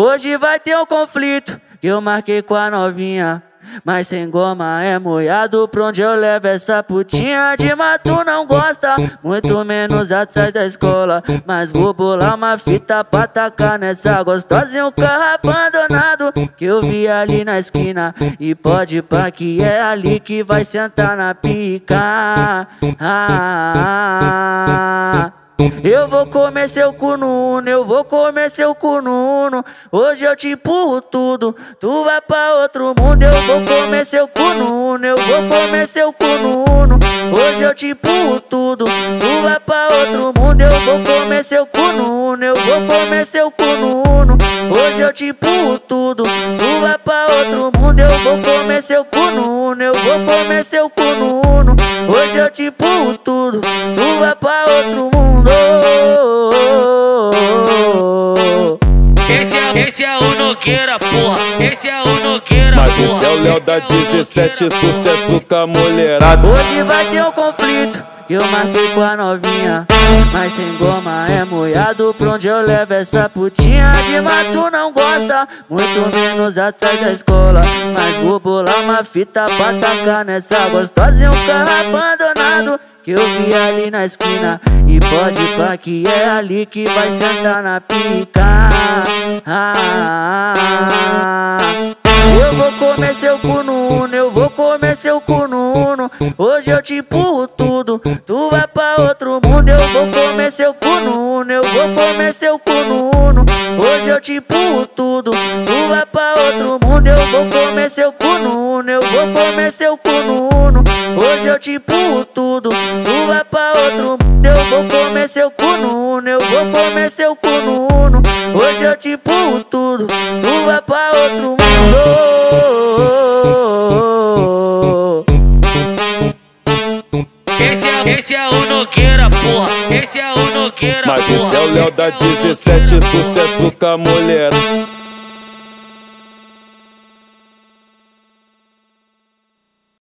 Hoje vai ter um conflito que eu marquei com a novinha. Mas sem goma é moiado pra onde eu levo essa putinha de mato não gosta Muito menos atrás da escola Mas vou bolar uma fita pra tacar nessa gostosa e um carro abandonado Que eu vi ali na esquina E pode pá que é ali que vai sentar na pica ah, ah, ah. Eu vou comer seu cu no uno, eu vou comer seu cu no uno. Hoje eu te empurro tudo, tu vai pra outro mundo. Eu vou comer seu cu no uno, eu vou comer seu cu no uno. Hoje eu te empurro tudo, tu vai pra outro mundo. Eu vou comer seu cu no uno, eu vou comer seu cu no uno. Hoje eu te empurro tudo, tu vai pra outro mundo. Eu vou comer seu cu no uno, eu vou comer seu cu no uno. Hoje eu te empurro tudo, tu vai pra outro mundo. Esse é o Nogueira, porra. Esse é o Nogueira, Mas porra. esse é o Léo da 17, sucesso com a mulherada. Hoje vai ter um conflito que eu marquei com a novinha. Mas sem goma é moiado pra onde eu levo essa putinha de mato não gosta. Muito menos atrás da escola. Mas vou bolar uma fita pra tacar nessa gostosa e um carro abandonado. Que eu vi ali na esquina E pode pá que é ali que vai sentar na pica. Ah. Eu vou comer seu cu no uno, eu vou comer seu cu no uno. Hoje eu te empurro tudo, tu vai pra outro mundo. Eu vou comer seu cu no uno, eu vou comer seu cu no uno. Hoje eu te empurro tudo, tu vai pra outro mundo. Eu vou comer seu cu no uno, eu vou comer seu cu no uno. Hoje eu te empurro tudo, tu vai pra outro mundo vou comer seu cu no uno, eu vou comer seu cu no uno Hoje eu te empurro tudo, tu vai pra outro mundo Esse é, esse é o Nogueira, porra. Esse é o Nogueira, Mas porra. esse é o Léo da 17, sucesso com a mulher.